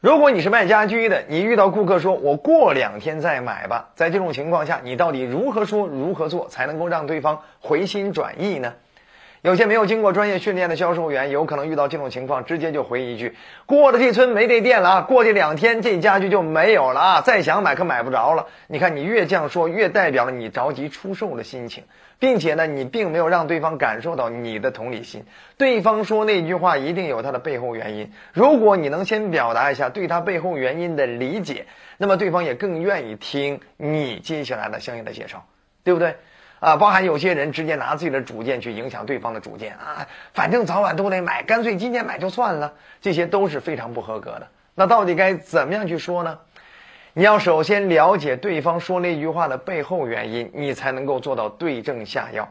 如果你是卖家居的，你遇到顾客说“我过两天再买吧”，在这种情况下，你到底如何说、如何做才能够让对方回心转意呢？有些没有经过专业训练的销售员，有可能遇到这种情况，直接就回一句：“过了这村没这店了啊，过这两天这家具就没有了啊，再想买可买不着了。”你看，你越这样说，越代表了你着急出售的心情，并且呢，你并没有让对方感受到你的同理心。对方说那句话一定有他的背后原因，如果你能先表达一下对他背后原因的理解，那么对方也更愿意听你接下来的相应的介绍，对不对？啊，包含有些人直接拿自己的主见去影响对方的主见啊，反正早晚都得买，干脆今天买就算了，这些都是非常不合格的。那到底该怎么样去说呢？你要首先了解对方说那句话的背后原因，你才能够做到对症下药。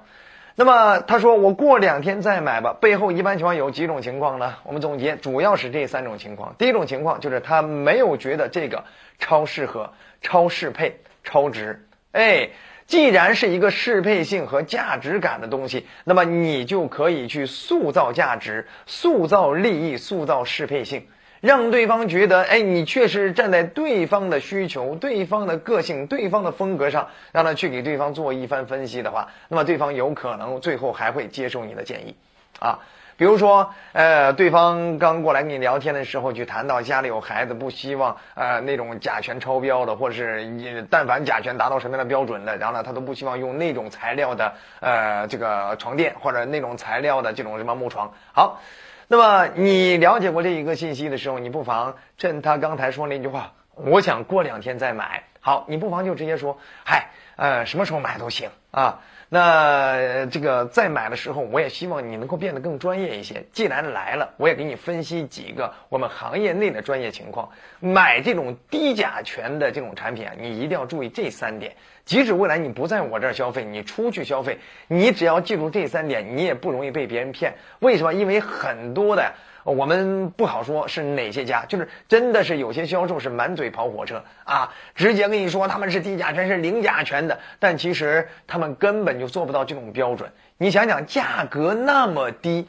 那么他说我过两天再买吧，背后一般情况有几种情况呢？我们总结主要是这三种情况。第一种情况就是他没有觉得这个超适合、超适配、超值，哎。既然是一个适配性和价值感的东西，那么你就可以去塑造价值、塑造利益、塑造适配性，让对方觉得，哎，你确实站在对方的需求、对方的个性、对方的风格上，让他去给对方做一番分析的话，那么对方有可能最后还会接受你的建议，啊。比如说，呃，对方刚过来跟你聊天的时候，去谈到家里有孩子，不希望呃那种甲醛超标的，或者是但凡甲醛达到什么样的标准的，然后呢，他都不希望用那种材料的呃这个床垫或者那种材料的这种什么木床。好，那么你了解过这一个信息的时候，你不妨趁他刚才说那句话，我想过两天再买。好，你不妨就直接说，嗨，呃，什么时候买都行啊。那这个在买的时候，我也希望你能够变得更专业一些。既然来了，我也给你分析几个我们行业内的专业情况。买这种低甲醛的这种产品啊，你一定要注意这三点。即使未来你不在我这儿消费，你出去消费，你只要记住这三点，你也不容易被别人骗。为什么？因为很多的。我们不好说是哪些家，就是真的是有些销售是满嘴跑火车啊，直接跟你说他们是低甲醛是零甲醛的，但其实他们根本就做不到这种标准。你想想，价格那么低，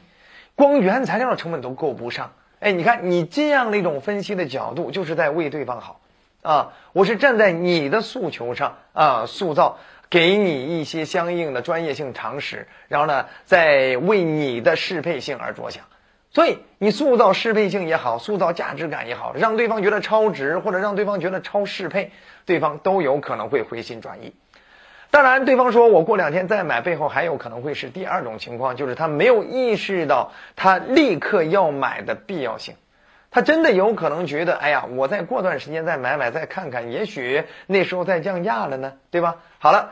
光原材料的成本都够不上。哎，你看你这样的一种分析的角度，就是在为对方好啊。我是站在你的诉求上啊，塑造给你一些相应的专业性常识，然后呢，再为你的适配性而着想。所以，你塑造适配性也好，塑造价值感也好，让对方觉得超值，或者让对方觉得超适配，对方都有可能会回心转意。当然，对方说我过两天再买，背后还有可能会是第二种情况，就是他没有意识到他立刻要买的必要性。他真的有可能觉得，哎呀，我再过段时间再买买，再看看，也许那时候再降价了呢，对吧？好了。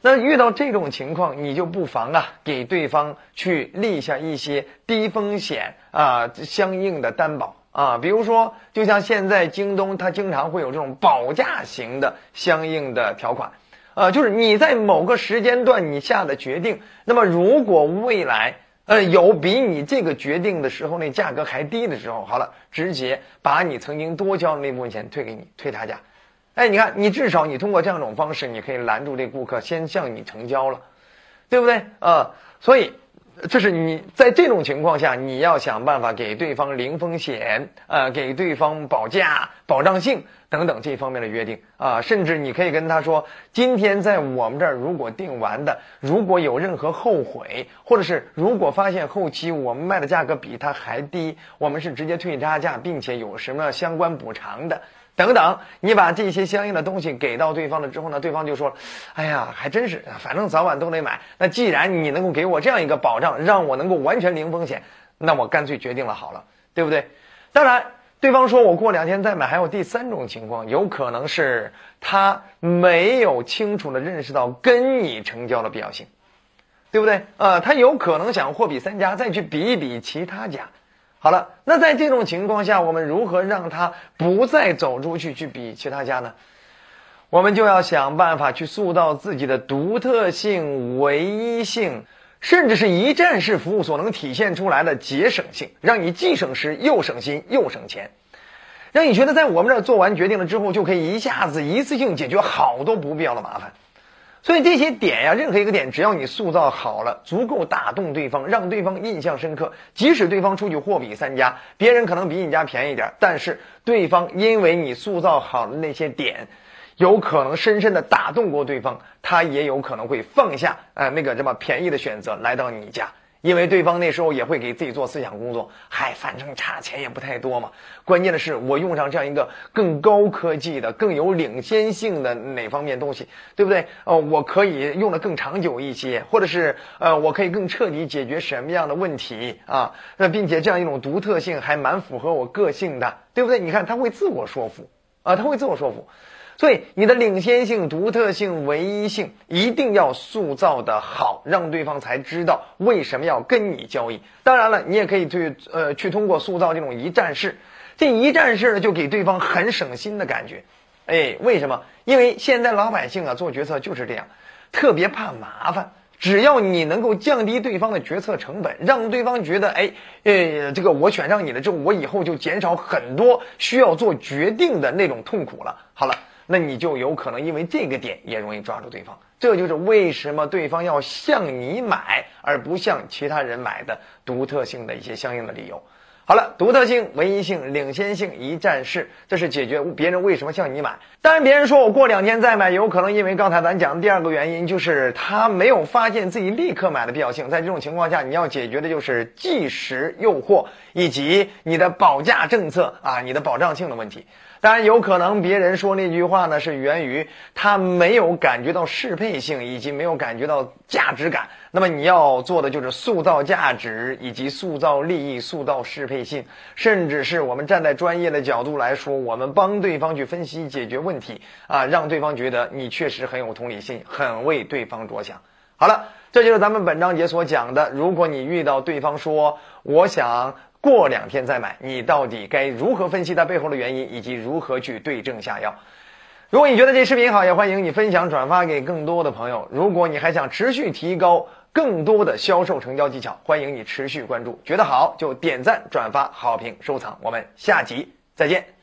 那遇到这种情况，你就不妨啊，给对方去立下一些低风险啊相应的担保啊，比如说，就像现在京东，它经常会有这种保价型的相应的条款，啊，就是你在某个时间段你下的决定，那么如果未来呃有比你这个决定的时候那价格还低的时候，好了，直接把你曾经多交的那部分钱退给你，退差价。哎，你看，你至少你通过这样一种方式，你可以拦住这顾客先向你成交了，对不对？啊，所以这是你在这种情况下，你要想办法给对方零风险，呃，给对方保价、保障性等等这方面的约定啊，甚至你可以跟他说，今天在我们这儿如果订完的，如果有任何后悔，或者是如果发现后期我们卖的价格比他还低，我们是直接退差价，并且有什么相关补偿的。等等，你把这些相应的东西给到对方了之后呢，对方就说：“哎呀，还真是，反正早晚都得买。那既然你能够给我这样一个保障，让我能够完全零风险，那我干脆决定了好了，对不对？当然，对方说我过两天再买，还有第三种情况，有可能是他没有清楚的认识到跟你成交的必要性，对不对？呃，他有可能想货比三家，再去比一比其他家。”好了，那在这种情况下，我们如何让他不再走出去去比其他家呢？我们就要想办法去塑造自己的独特性、唯一性，甚至是一站式服务所能体现出来的节省性，让你既省时又省心又省钱，让你觉得在我们这儿做完决定了之后，就可以一下子一次性解决好多不必要的麻烦。所以这些点呀，任何一个点，只要你塑造好了，足够打动对方，让对方印象深刻，即使对方出去货比三家，别人可能比你家便宜点，但是对方因为你塑造好的那些点，有可能深深的打动过对方，他也有可能会放下呃那个什么便宜的选择来到你家。因为对方那时候也会给自己做思想工作，嗨，反正差钱也不太多嘛。关键的是，我用上这样一个更高科技的、更有领先性的哪方面东西，对不对？呃，我可以用的更长久一些，或者是呃，我可以更彻底解决什么样的问题啊？那并且这样一种独特性还蛮符合我个性的，对不对？你看他会自我说服啊，他会自我说服。所以，你的领先性、独特性、唯一性一定要塑造的好，让对方才知道为什么要跟你交易。当然了，你也可以去呃去通过塑造这种一站式，这一站式呢就给对方很省心的感觉。哎，为什么？因为现在老百姓啊做决策就是这样，特别怕麻烦。只要你能够降低对方的决策成本，让对方觉得哎，呃，这个我选上你了之后，我以后就减少很多需要做决定的那种痛苦了。好了。那你就有可能因为这个点也容易抓住对方，这就是为什么对方要向你买而不向其他人买的独特性的一些相应的理由。好了，独特性、唯一性、领先性、一站式，这是解决别人为什么向你买。当然，别人说我过两天再买，有可能因为刚才咱讲的第二个原因，就是他没有发现自己立刻买的必要性。在这种情况下，你要解决的就是即时诱惑以及你的保价政策啊，你的保障性的问题。当然，有可能别人说那句话呢，是源于他没有感觉到适配性，以及没有感觉到价值感。那么你要做的就是塑造价值，以及塑造利益，塑造适配性，甚至是我们站在专业的角度来说，我们帮对方去分析解决问题啊，让对方觉得你确实很有同理心，很为对方着想。好了，这就是咱们本章节所讲的。如果你遇到对方说我想。过两天再买，你到底该如何分析它背后的原因，以及如何去对症下药？如果你觉得这视频好，也欢迎你分享转发给更多的朋友。如果你还想持续提高更多的销售成交技巧，欢迎你持续关注。觉得好就点赞、转发、好评、收藏。我们下集再见。